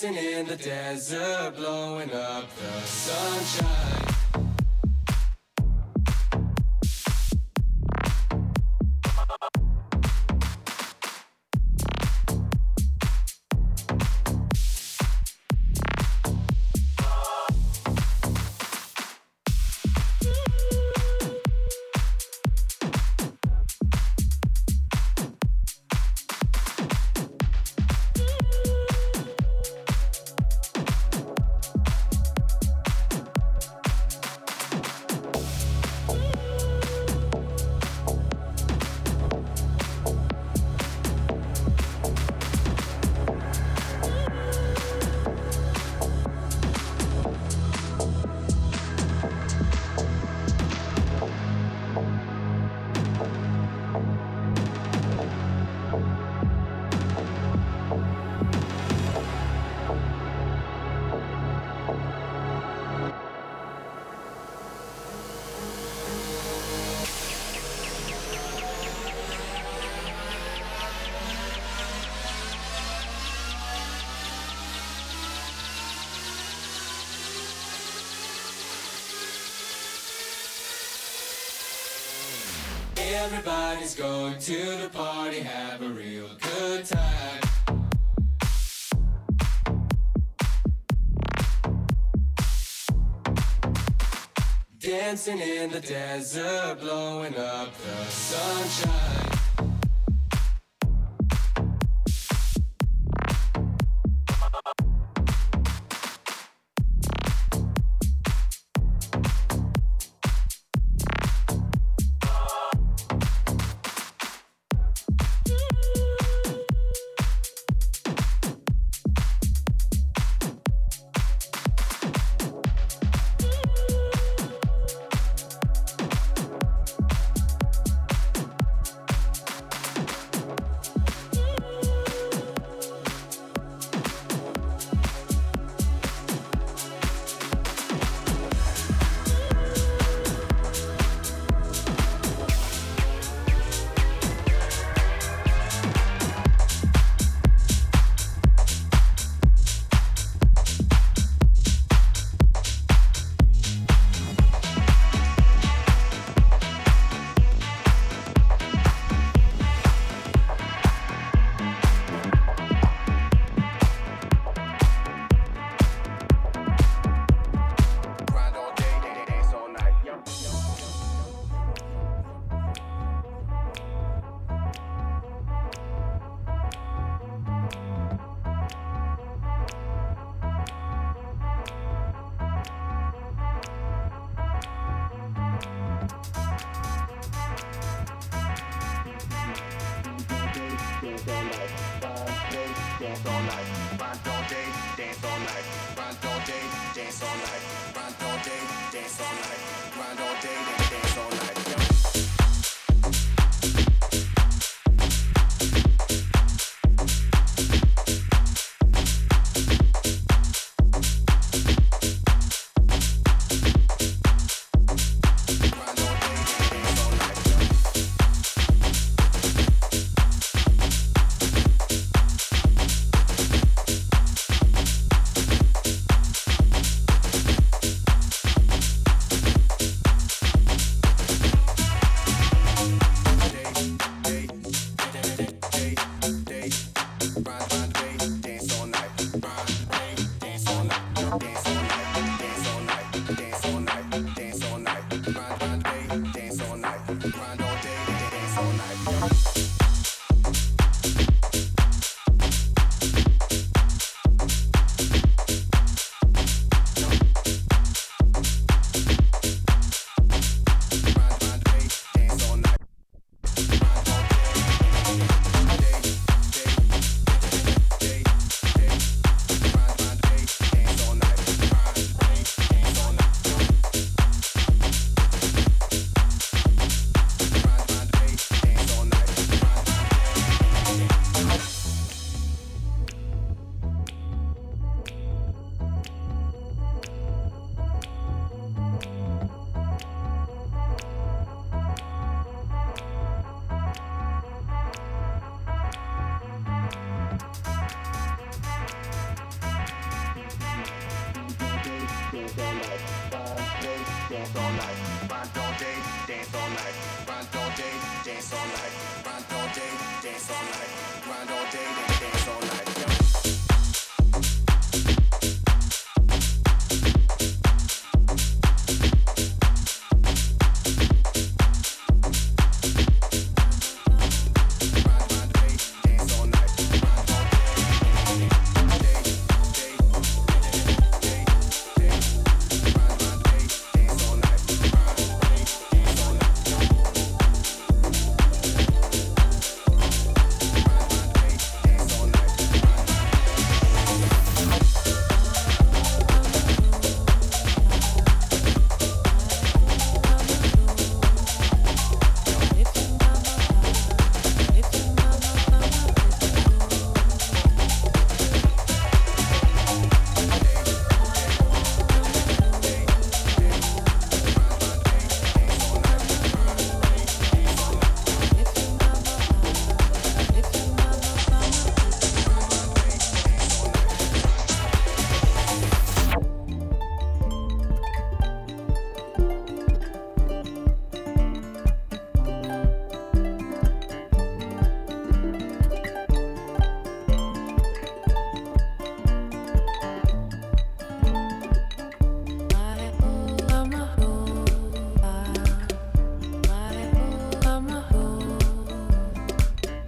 dancing in the desert, blowing Everybody's going to the party, have a real good time. Dancing in the desert, blowing up the sunshine.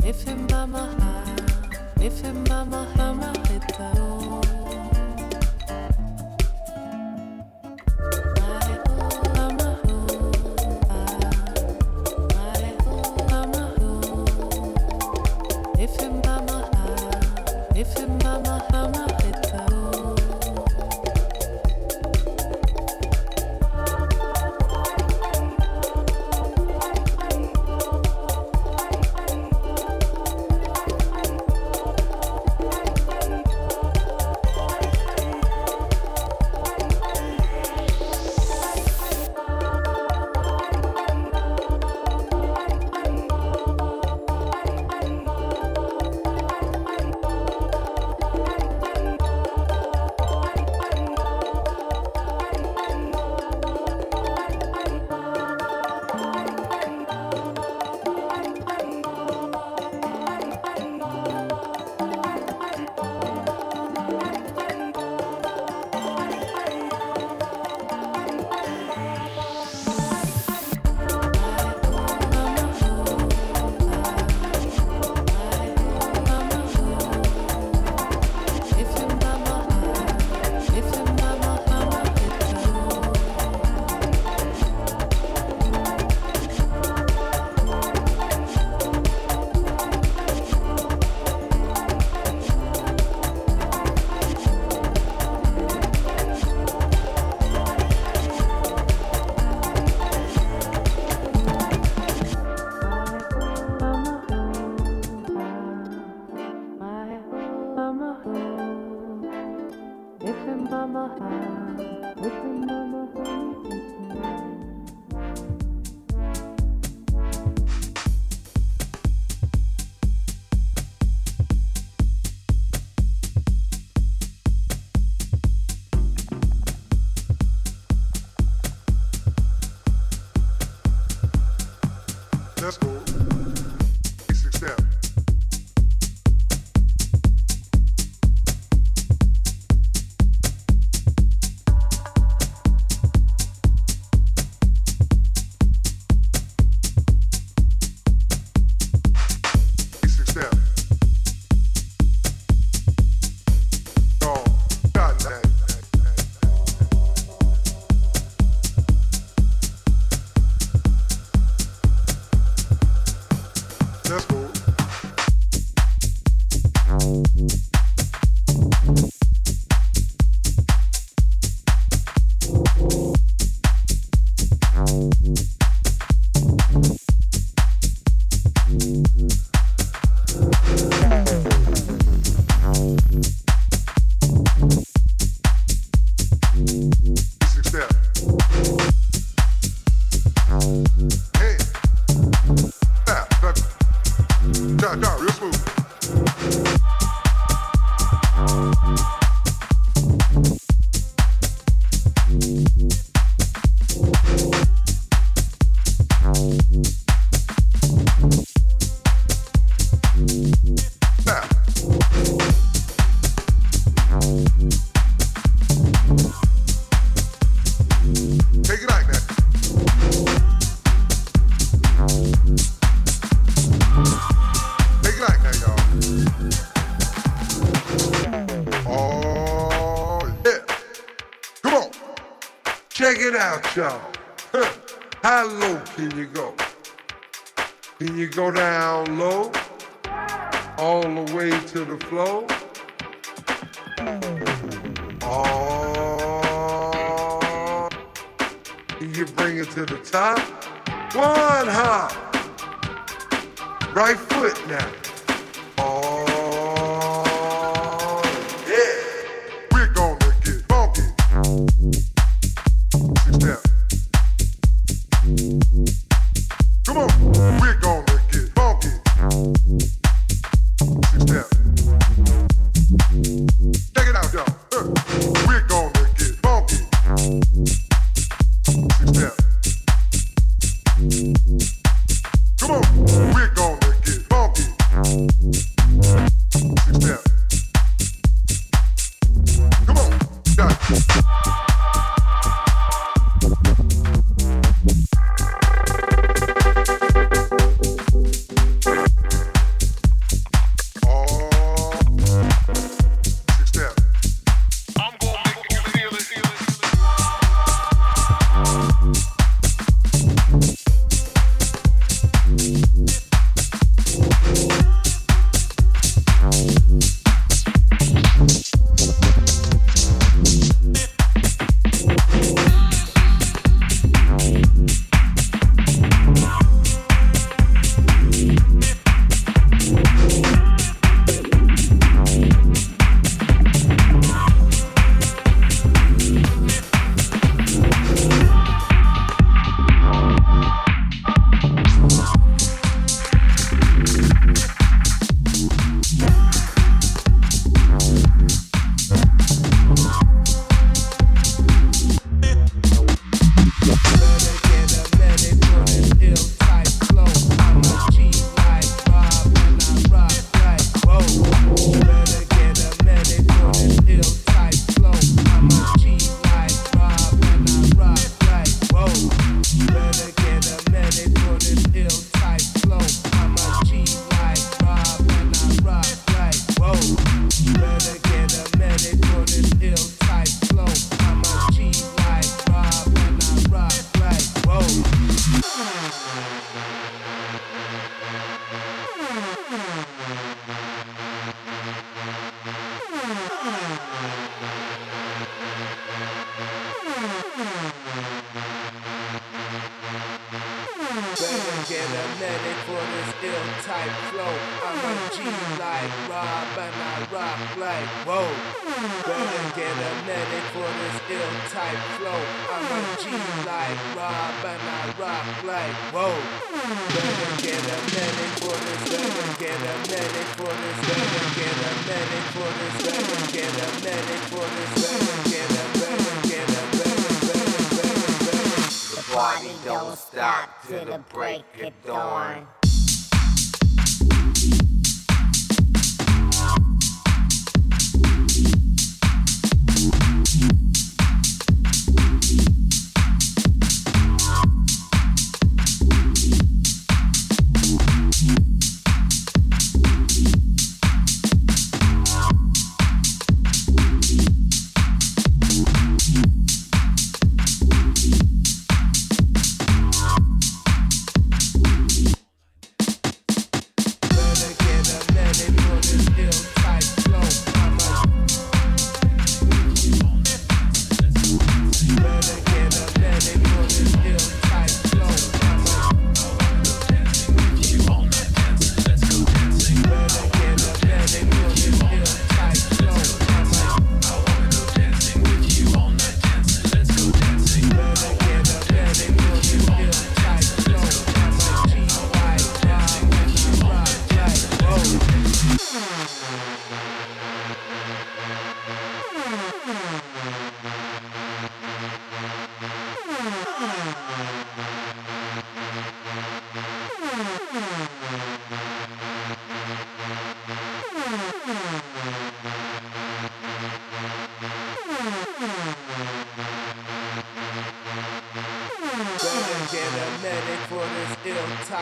If in mama, if in mama, mama, it's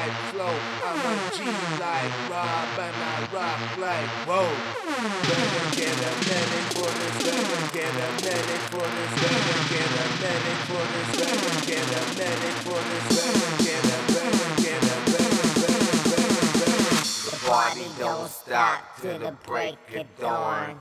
like flow. I'm a G like Rob and I rock like whoa. Better get a medic for this, better get a medic for this, better get a medic for this, better get a medic for this, better get a better get a better better better better. The party don't stop till the break of dawn.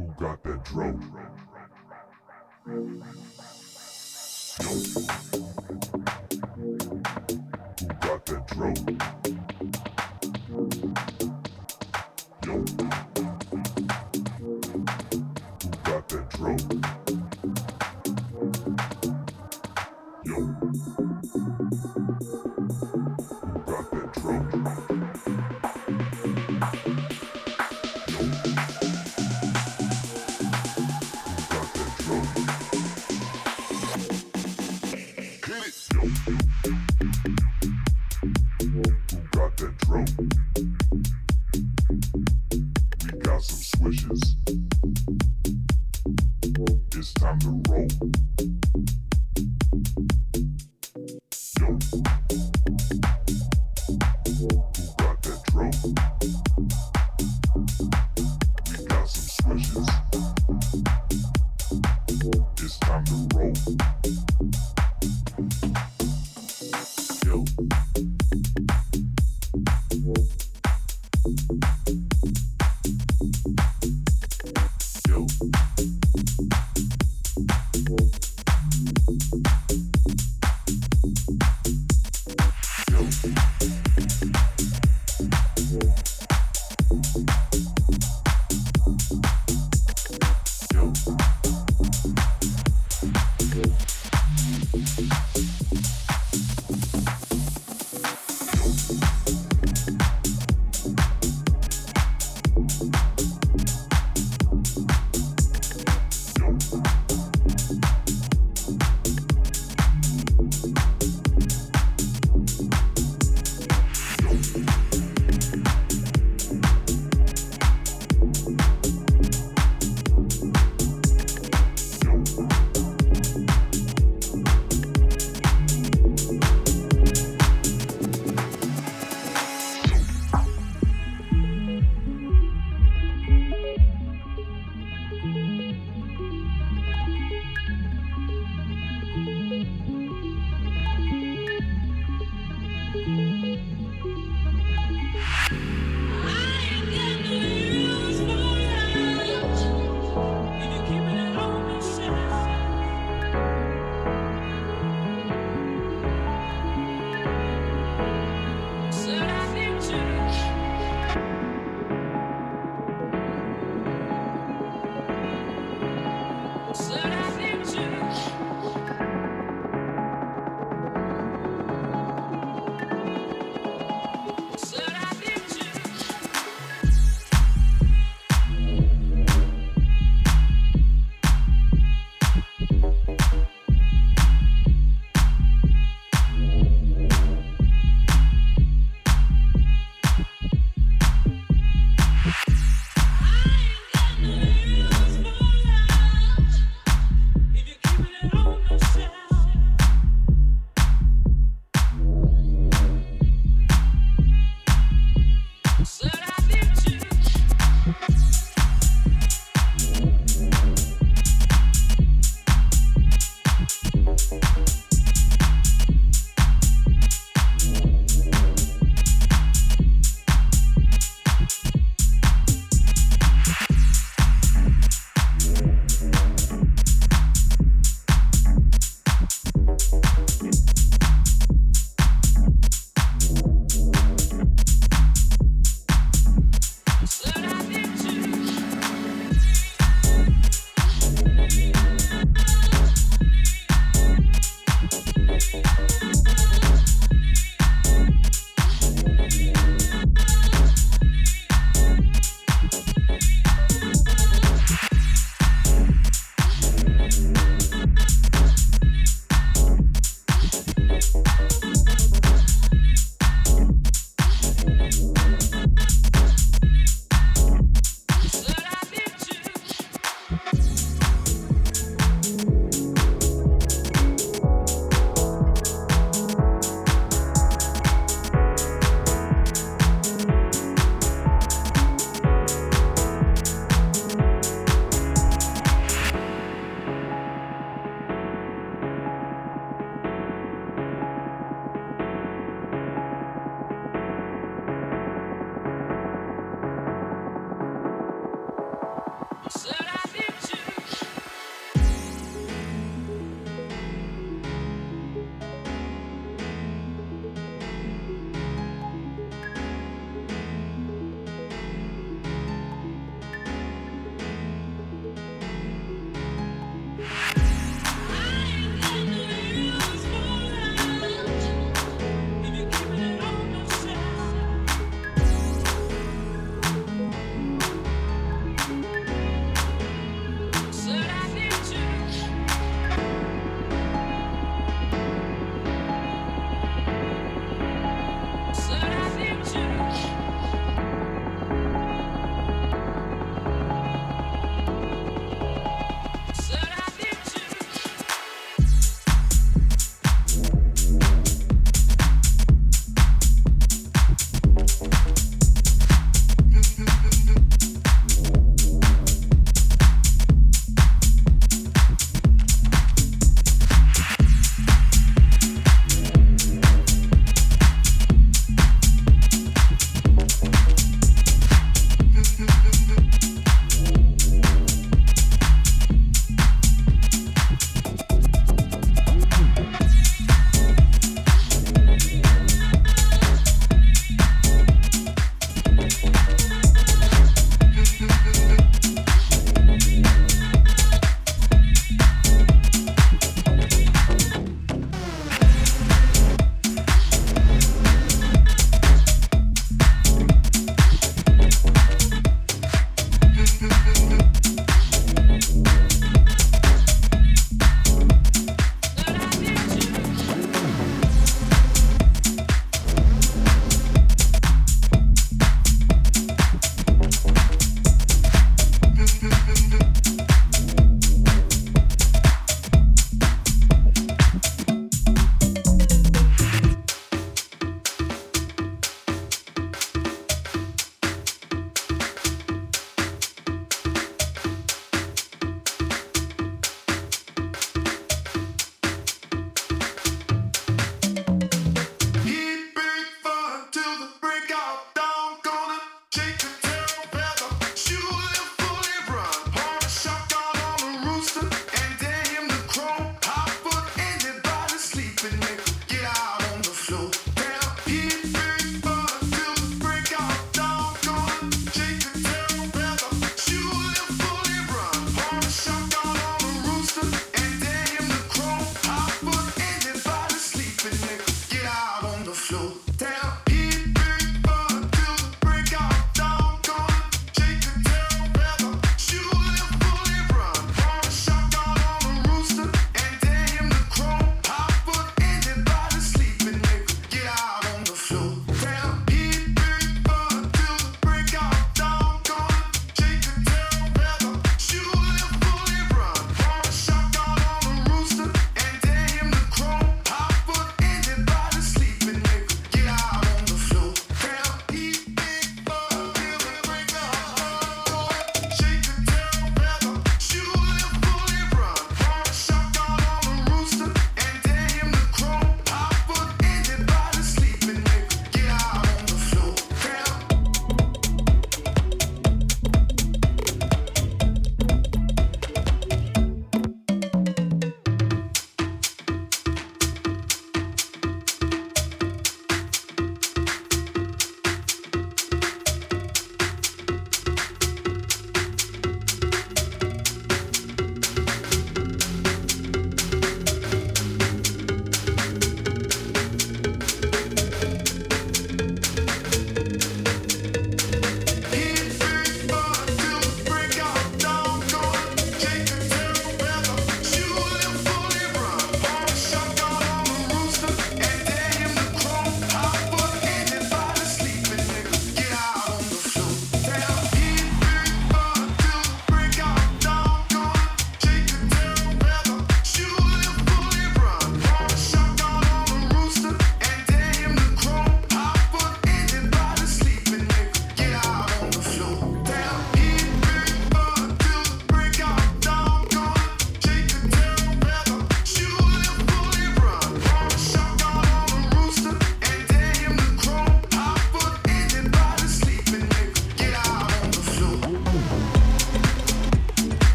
Who got that drum? Who got that drum?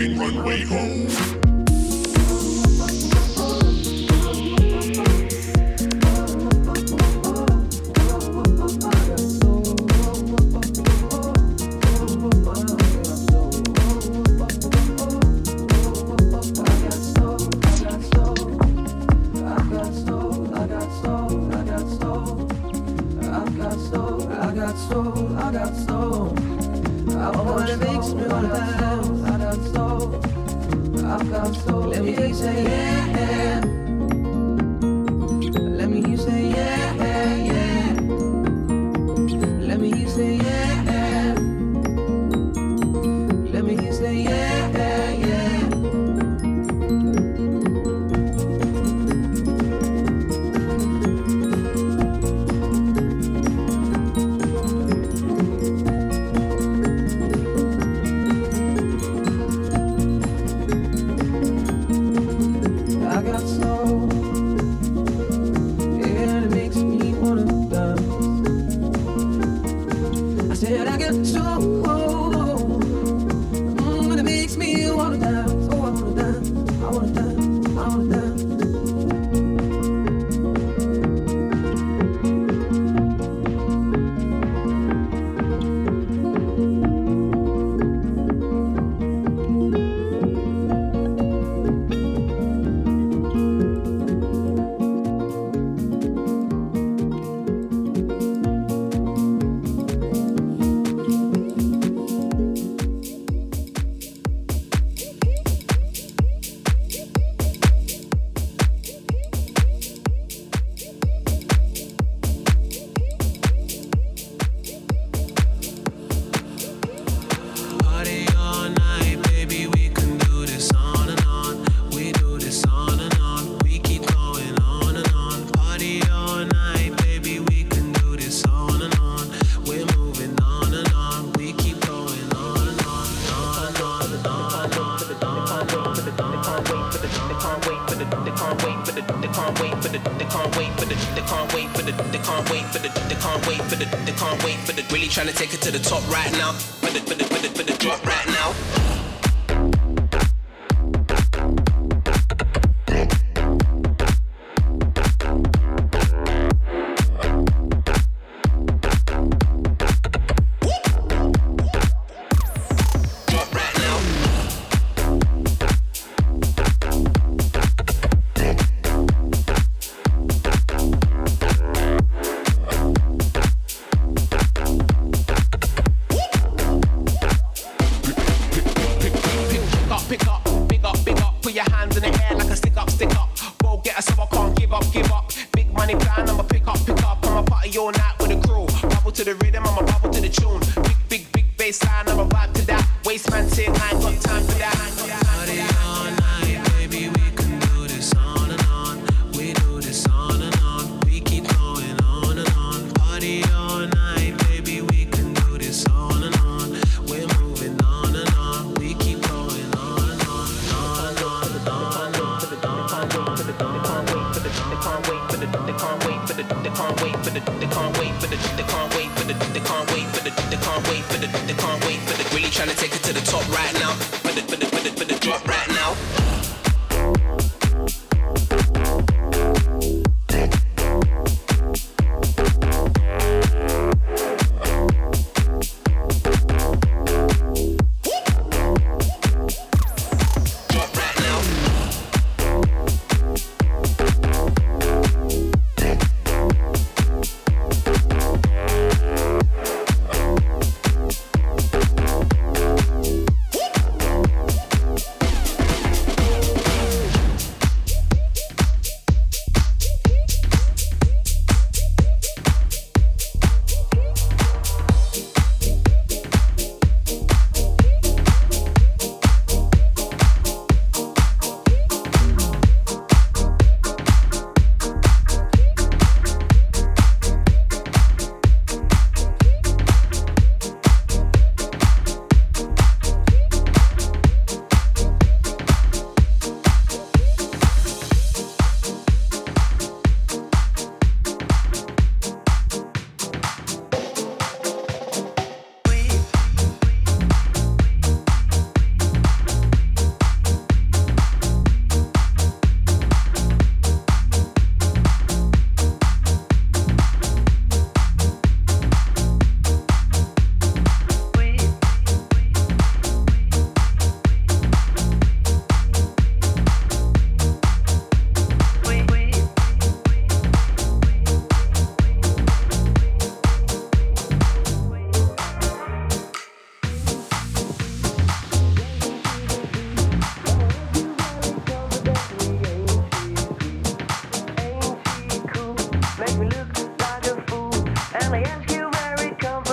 Fucking runway home.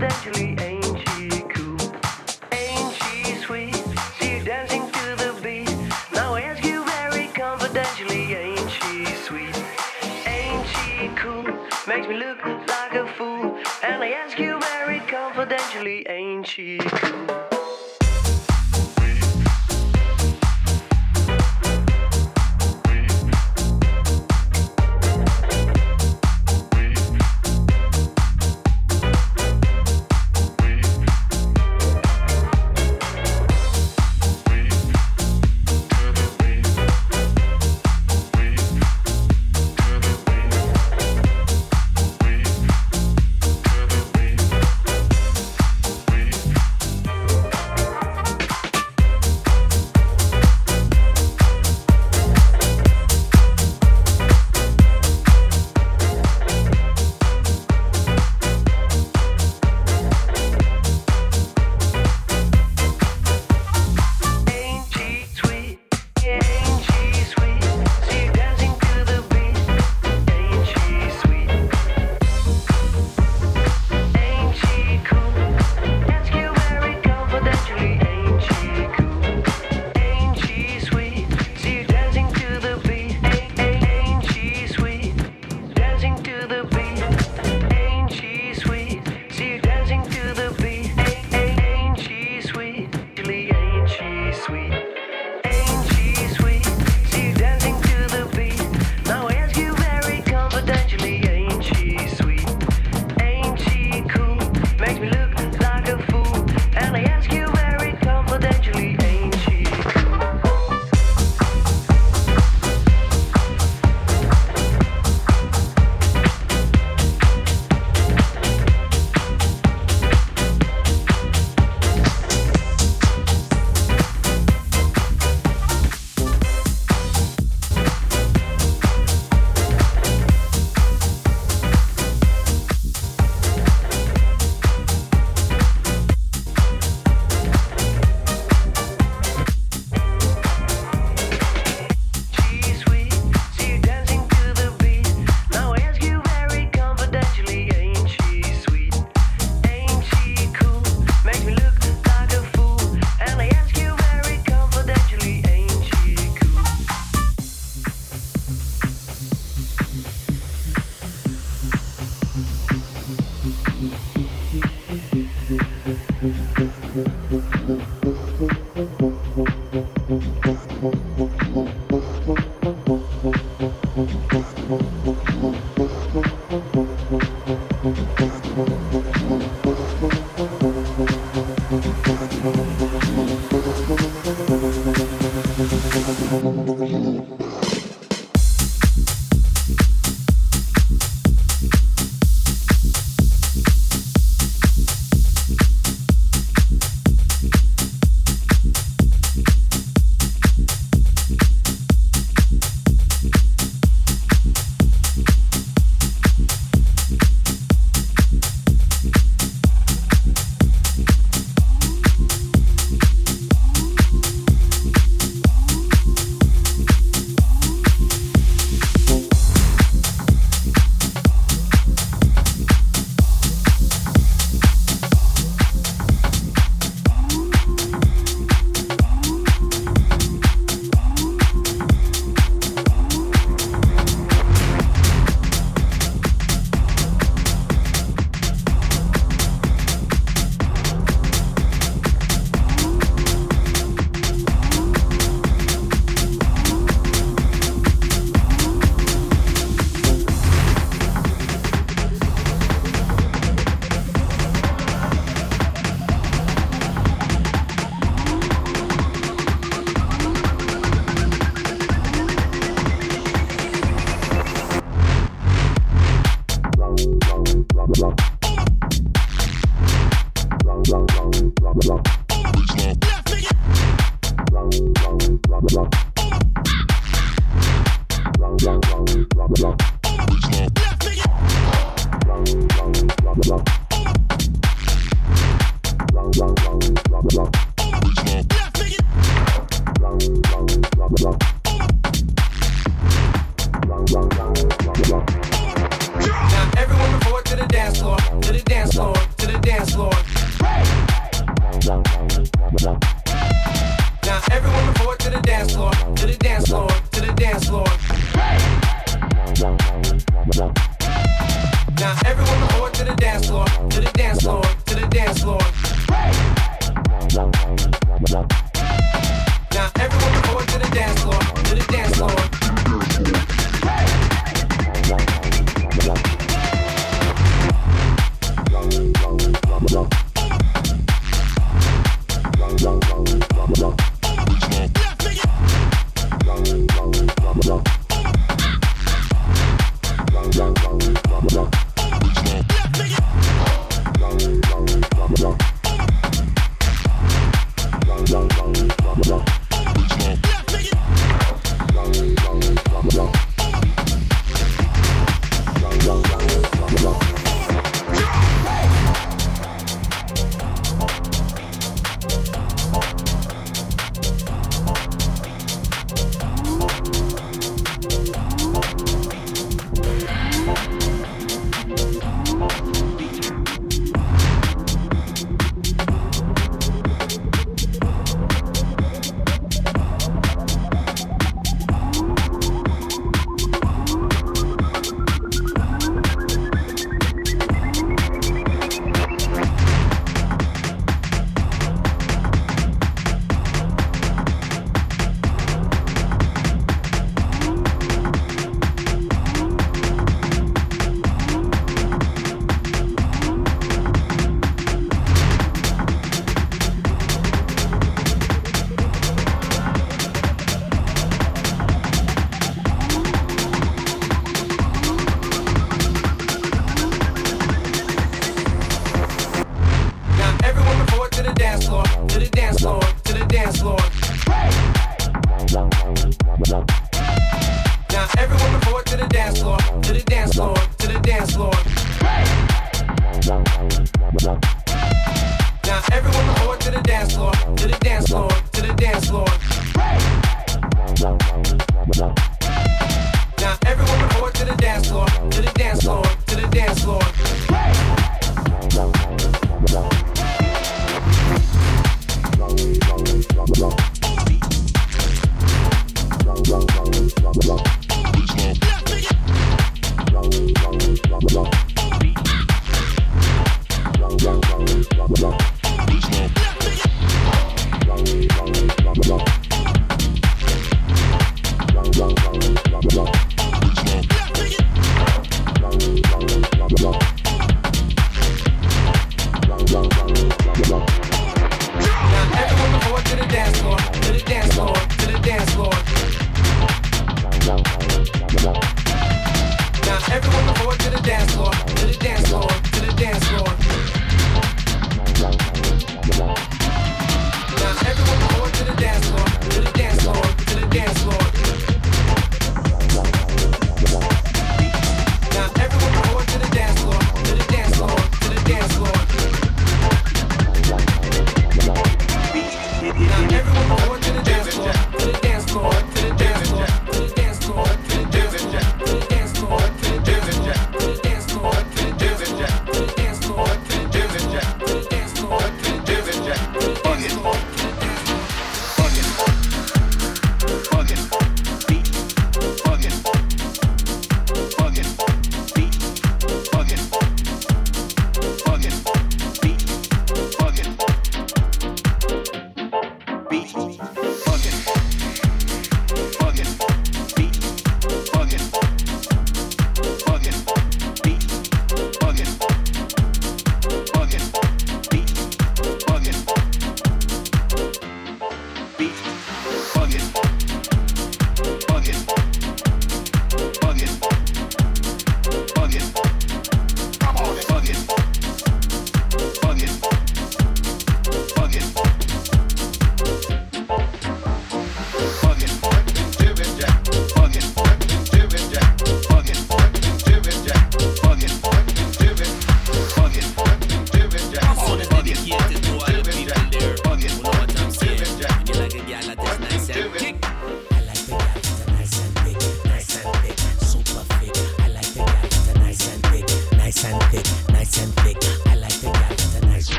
Confidentially,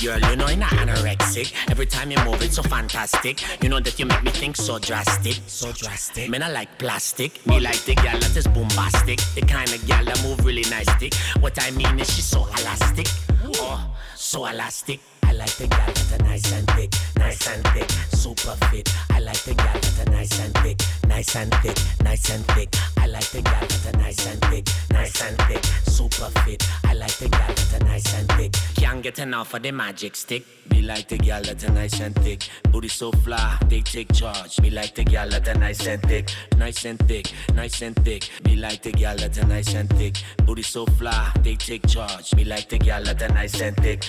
girl, you know you're anorexic. Every time you move, it's so fantastic. You know that you make me think so drastic, so drastic. Man, I like plastic. Me like the girl that is bombastic. The kind of girl that move really nice stick. What I mean is she's so elastic. Oh, so elastic. I like the girl that are nice and thick, nice and thick, super fit. I like the girl that are nice and thick, nice and thick, nice and thick. I like the girl that are nice and thick, nice and thick, super fit. I like the girl that are nice and thick. Can't get enough of the magic stick. Me like the girl that are nice and thick, booty so fly, they take charge. Me like the girl that are nice and thick, nice and thick, nice and thick. Me like the girl that are nice and thick, booty so fly, they take charge. Me like the girl that are nice and thick.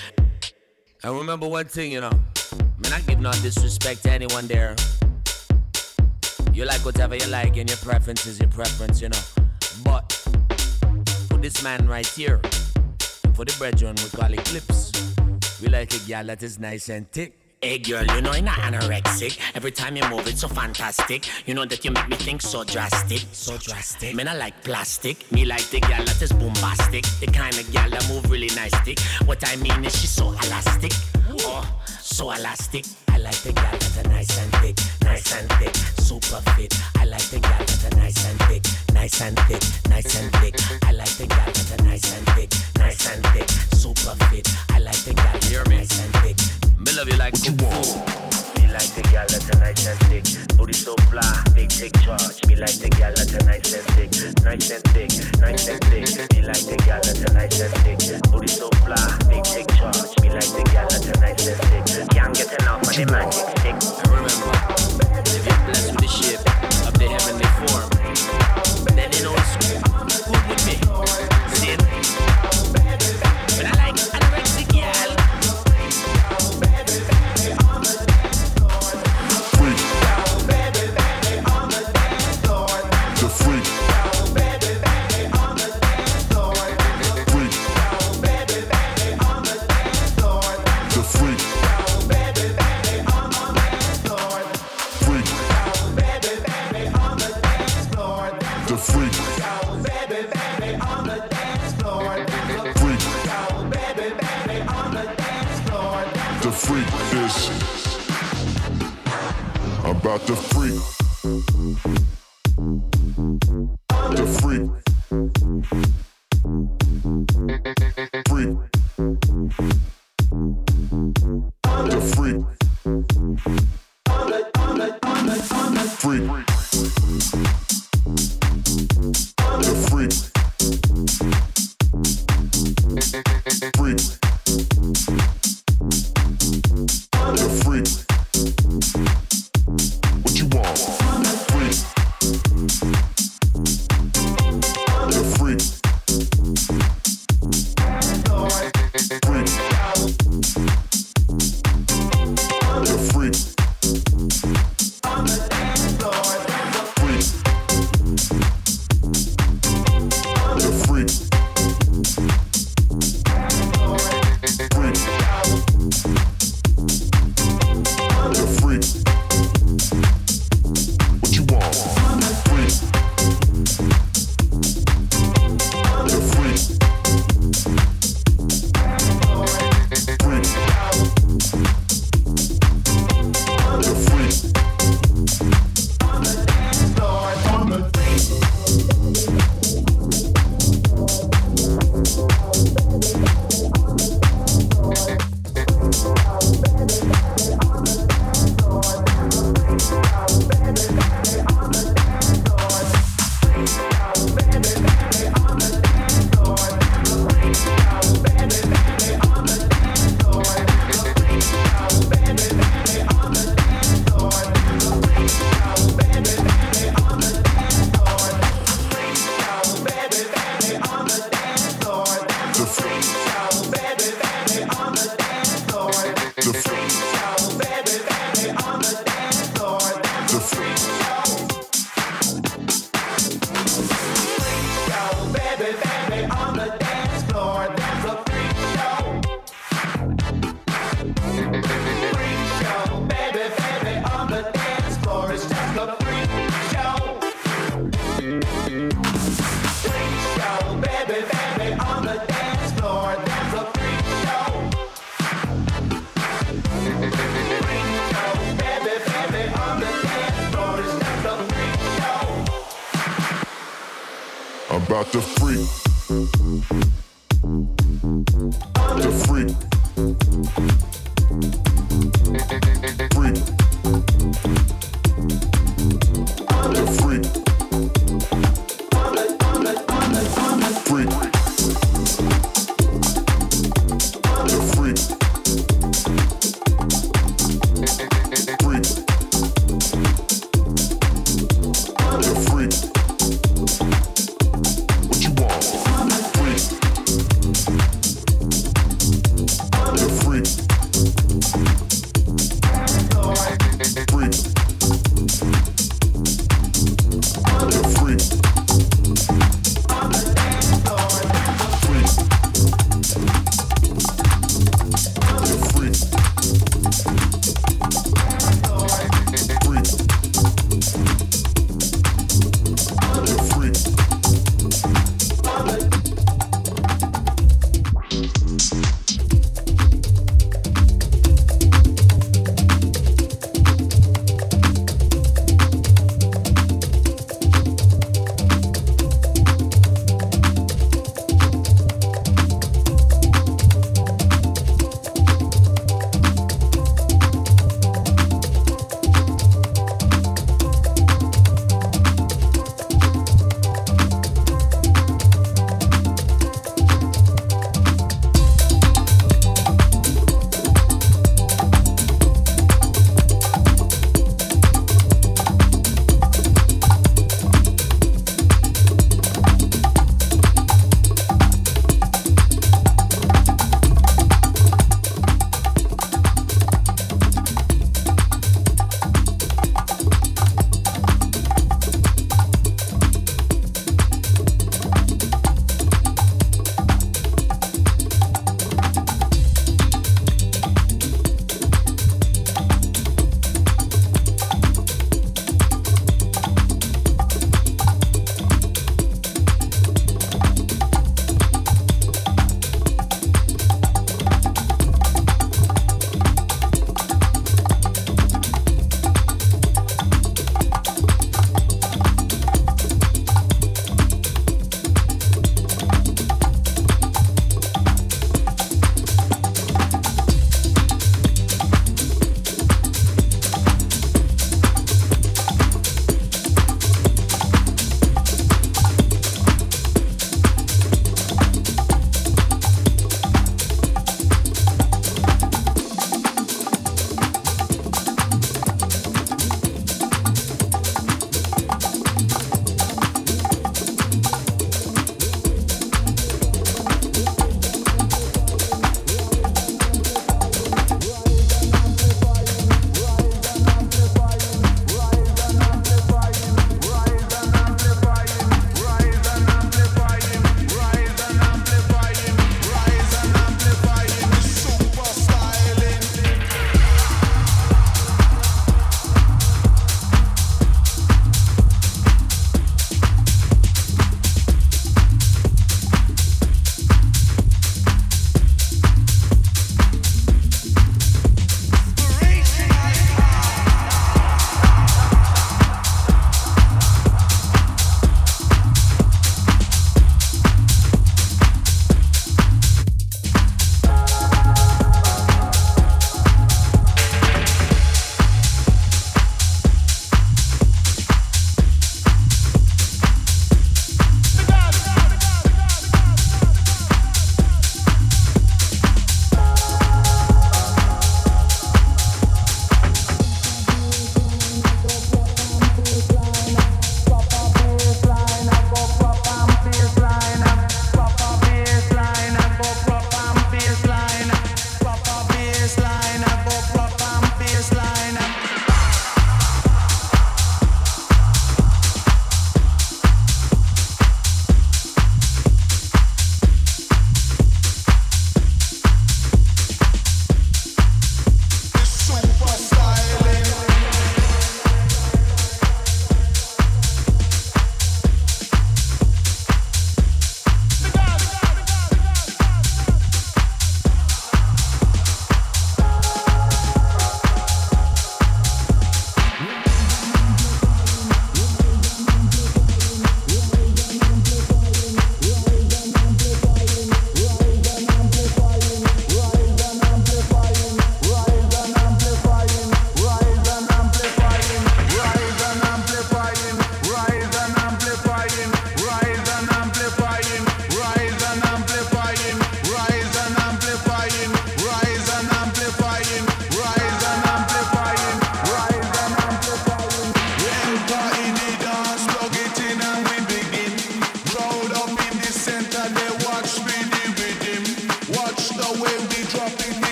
And remember one thing, you know, man, I give no disrespect to anyone there. You like whatever you like, and your preference is your preference, you know. But for this man right here, for the brethren we call it clips, we like a girl that is nice and thick. Hey girl, you know you're not anorexic. Every time you move, it's so fantastic. You know that you make me think so drastic, so drastic. Man, I like plastic. Me like the girl that is bombastic. The kind of girl that move really nice stick. What I mean is she's so elastic. Oh, so elastic. I like the girl that are nice and thick, nice and thick, super fit. I like the girl that are nice and thick, nice and thick, nice and thick. I like the girl that are nice and thick, nice and thick, super fit. I like the girl that are nice and thick. Me love you like you want. Me like the girl that are nice and thick, booty so fly, they take charge. Me like the girl that are nice and thick, nice and thick, nice and thick. Me like the girl that are nice and thick, booty so fly, they take charge. Me like the girl that are nice and thick, can't get enough of the magic stick. And remember, if you're blessed with the shape of the heavenly form, Freak. The freak is about the freak. The. Freak.